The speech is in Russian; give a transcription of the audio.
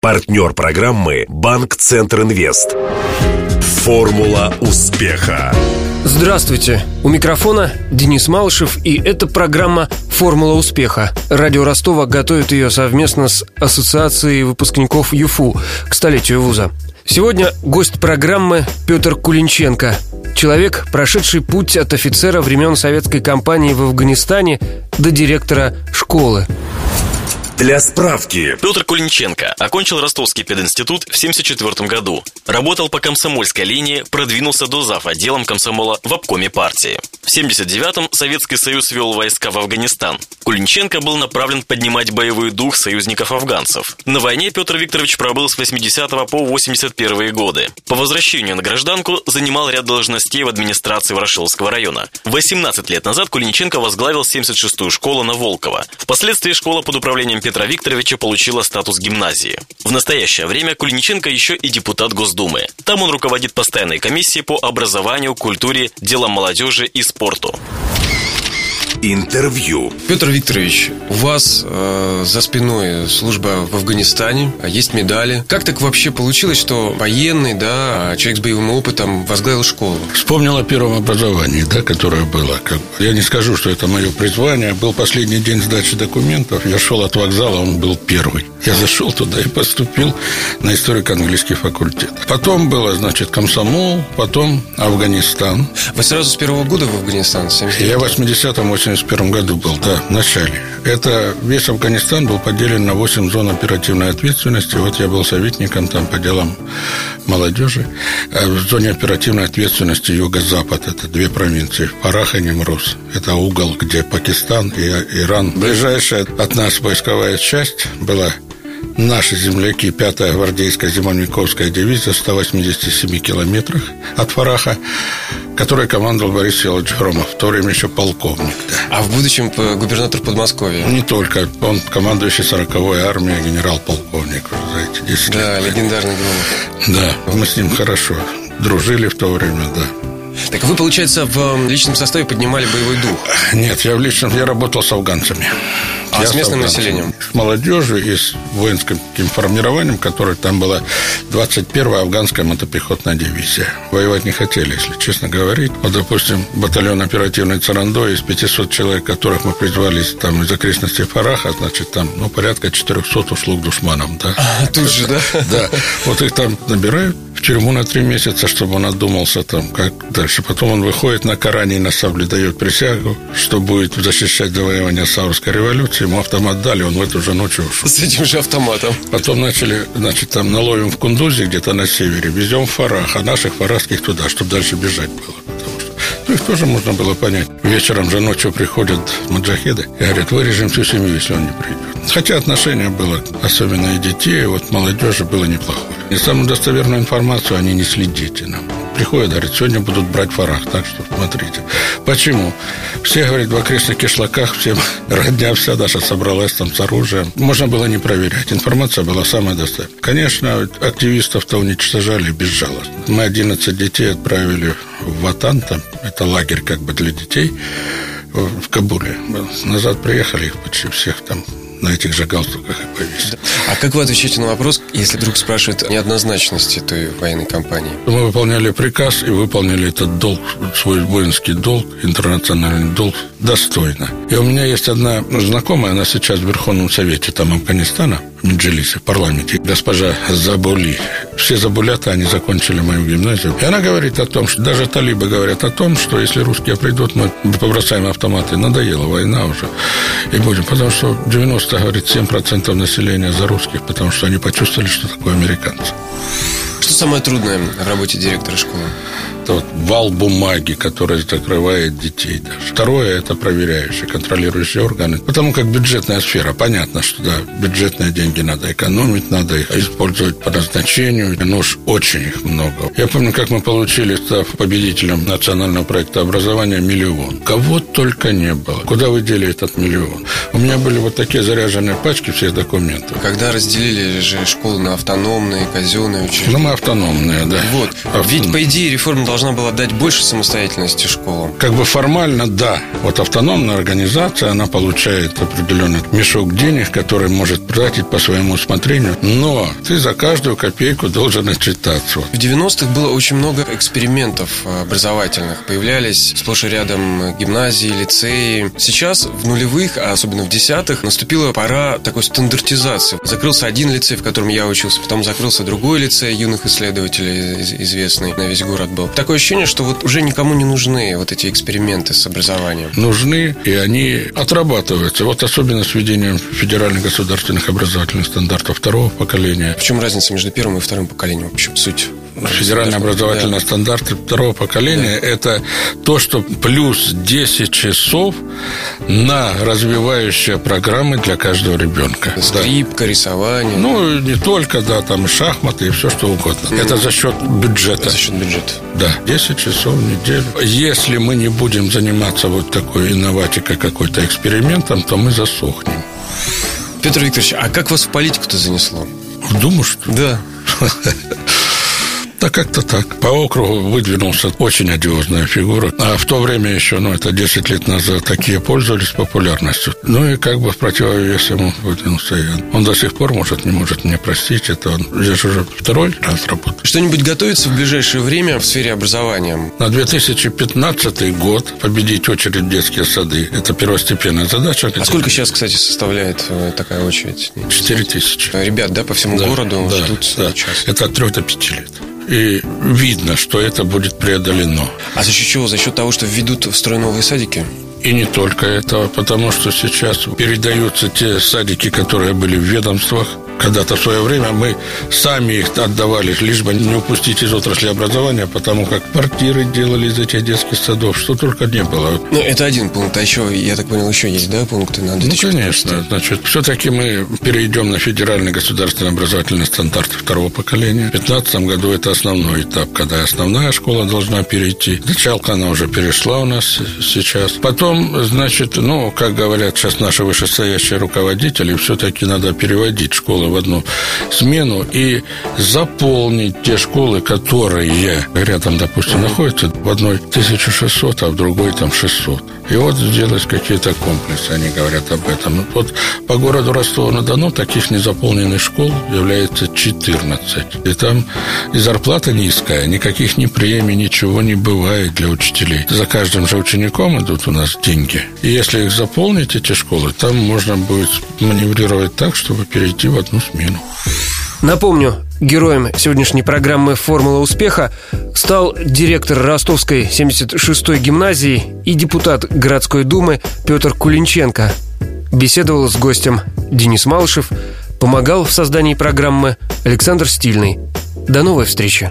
Партнер программы «Банк Центр Инвест». Формула успеха. Здравствуйте! У микрофона Денис Малышев, и это программа «Формула успеха». Радио Ростова готовит ее совместно с Ассоциацией выпускников ЮФУ к столетию вуза. Сегодня гость программы Петр Кулинченко. Человек, прошедший путь от офицера времен советской кампании в Афганистане до директора школы. Для справки. Петр Кулинченко окончил Ростовский пединститут в 1974 году. Работал по комсомольской линии, продвинулся до зав. отделом комсомола в обкоме партии. В 1979-м Советский Союз вел войска в Афганистан. Кулинченко был направлен поднимать боевой дух союзников-афганцев. На войне Петр Викторович пробыл с 80 по 81 годы. По возвращению на гражданку занимал ряд должностей в администрации Ворошиловского района. 18 лет назад Кулинченко возглавил 76-ю школу на Волково. Впоследствии школа под управлением Петра Викторовича получила статус гимназии. В настоящее время Кулиниченко еще и депутат Госдумы. Там он руководит постоянной комиссией по образованию, культуре, делам молодежи и спорту. Интервью. Петр Викторович, у вас э, за спиной служба в Афганистане, а есть медали. Как так вообще получилось, что военный, да, человек с боевым опытом возглавил школу? Вспомнил о первом образовании, да, которое было. Как, я не скажу, что это мое призвание. Был последний день сдачи документов. Я шел от вокзала, он был первый. Я зашел туда и поступил на историко-английский факультет. Потом было, значит, комсомол, потом Афганистан. Вы сразу с первого года в Афганистан? 79? Я в 80-м, 81 году был, да, в начале. Это весь Афганистан был поделен на 8 зон оперативной ответственности. Вот я был советником там по делам молодежи. А в зоне оперативной ответственности Юго-Запад, это две провинции, Парах и Немрус. Это угол, где Пакистан и Иран. Ближайшая от нас войсковая часть была Наши земляки, 5-я гвардейская зимовниковская дивизия в 187 километрах от Фараха, которой командовал Борис Филович Громов, в то время еще полковник. Да. А в будущем губернатор Подмосковья? Не только. Он командующий 40-й армией, генерал-полковник за эти 10 да, лет. легендарный Громов. Да, мы с ним хорошо дружили в то время, да. Так вы, получается, в личном составе поднимали боевой дух? Нет, я в личном, я работал с афганцами. А я с местным населением? С молодежью и с воинским формированием, которое там была 21-я афганская мотопехотная дивизия. Воевать не хотели, если честно говорить. Вот, допустим, батальон оперативной Царандой из 500 человек, которых мы призвали там из окрестностей Фараха, значит, там, ну, порядка 400 ушло к душманам, да. А, тут же, да? Да. Вот их там набирают в тюрьму на три месяца, чтобы он отдумался там, как дальше. Потом он выходит на Коране и на сабле дает присягу, что будет защищать завоевание Саурской революции. Ему автомат дали, он в эту же ночь ушел. С этим же автоматом. Потом начали, значит, там наловим в Кундузе, где-то на севере, везем в Фарах, а наших фарахских туда, чтобы дальше бежать было. Потому ну, их тоже можно было понять. Вечером же ночью приходят маджахеды и говорят, вырежем всю семью, если он не придет. Хотя отношение было, особенно и детей, вот молодежи было неплохое. И самую достоверную информацию они несли дети нам. Приходят, говорят, сегодня будут брать фарах, так что смотрите. Почему? Все, говорят, в окрестных кишлаках, всем родня вся наша собралась там с оружием. Можно было не проверять. Информация была самая достоверная. Конечно, активистов-то уничтожали безжалостно. Мы 11 детей отправили в Ватан, там, это лагерь как бы для детей, в Кабуле. Назад приехали их почти всех там на этих же галстуках и повесили. А как вы отвечаете на вопрос, если вдруг спрашивают неоднозначности той военной кампании? Мы выполняли приказ и выполнили этот долг, свой воинский долг, интернациональный долг достойно. И у меня есть одна знакомая, она сейчас в Верховном Совете там Афганистана, в Меджилисе, в парламенте, госпожа Забули. Все забулята, они закончили мою гимназию. И она говорит о том, что даже талибы говорят о том, что если русские придут, мы побросаем автоматы. Надоела война уже. И будем. Потому что 90, говорит, 7% населения за русских, потому что они почувствовали, что такое американцы. Что самое трудное в работе директора школы? Это вот вал бумаги, который закрывает детей даже. Второе – это проверяющие, контролирующие органы. Потому как бюджетная сфера, понятно, что да, бюджетные деньги надо экономить, надо их использовать по назначению, но уж очень их много. Я помню, как мы получили, став победителем национального проекта образования, миллион. Кого только не было. Куда вы дели этот миллион? У меня были вот такие заряженные пачки всех документов. Когда разделили же школы на автономные, казенные учреждения. Ну, мы автономные, да. Вот. Автономные. Ведь, по идее, реформа должна должна была дать больше самостоятельности школам? Как бы формально, да. Вот автономная организация, она получает определенный мешок денег, который может тратить по своему усмотрению, но ты за каждую копейку должен отчитаться. В 90-х было очень много экспериментов образовательных. Появлялись сплошь и рядом гимназии, лицеи. Сейчас в нулевых, а особенно в десятых, наступила пора такой стандартизации. Закрылся один лицей, в котором я учился, потом закрылся другой лицей юных исследователей, известный на весь город был. Такое ощущение, что вот уже никому не нужны вот эти эксперименты с образованием. Нужны, и они отрабатываются. Вот особенно с введением федеральных государственных образовательных стандартов второго поколения. В чем разница между первым и вторым поколением? В общем, суть федеральные образовательные да. стандарты второго поколения да. это то, что плюс 10 часов на развивающие программы для каждого ребенка. Скрипка, да. рисование. Ну, не только, да, там и шахматы, и все что угодно. Mm. Это за счет бюджета. За счет бюджета. Да, 10 часов в неделю. Если мы не будем заниматься вот такой инноватикой, какой-то экспериментом, то мы засохнем. Петр Викторович, а как вас в политику-то занесло? В Думу, что? Да. Да как-то так. По округу выдвинулся очень одиозная фигура. А в то время еще, ну, это 10 лет назад, такие пользовались популярностью. Ну, и как бы в противовес ему выдвинулся я. Он до сих пор, может, не может мне простить. Это он здесь уже второй раз работает. Что-нибудь готовится в ближайшее время в сфере образования? На 2015 год победить очередь в детские сады. Это первостепенная задача. А сколько сейчас, кстати, составляет э, такая очередь? 4 тысячи. Ребят, да, по всему да, городу да, ждут да. час. Это от 3 до 5 лет и видно, что это будет преодолено. А за счет чего? За счет того, что введут в строй новые садики? И не только этого, потому что сейчас передаются те садики, которые были в ведомствах, когда-то в свое время мы сами их отдавали, лишь бы не упустить из отрасли образования, потому как квартиры делали из этих детских садов, что только не было. Ну, это один пункт, а еще, я так понял, еще есть, да, пункты на 2015? Ну, конечно. Значит, все-таки мы перейдем на федеральный государственный образовательный стандарт второго поколения. В 2015 году это основной этап, когда основная школа должна перейти. Началка она уже перешла у нас сейчас. Потом, значит, ну, как говорят сейчас наши вышестоящие руководители, все-таки надо переводить школы в одну смену и заполнить те школы, которые рядом, допустим, находятся в одной 1600, а в другой там 600. И вот сделать какие-то комплексы, они говорят об этом. Вот по городу Ростова-на-Дону таких незаполненных школ является 14. И там и зарплата низкая, никаких ни премий, ничего не бывает для учителей. За каждым же учеником идут у нас деньги. И если их заполнить, эти школы, там можно будет маневрировать так, чтобы перейти в одну смену. Напомню, героем сегодняшней программы «Формула успеха» стал директор Ростовской 76-й гимназии и депутат городской думы Петр Кулинченко. Беседовал с гостем Денис Малышев, помогал в создании программы Александр Стильный. До новой встречи.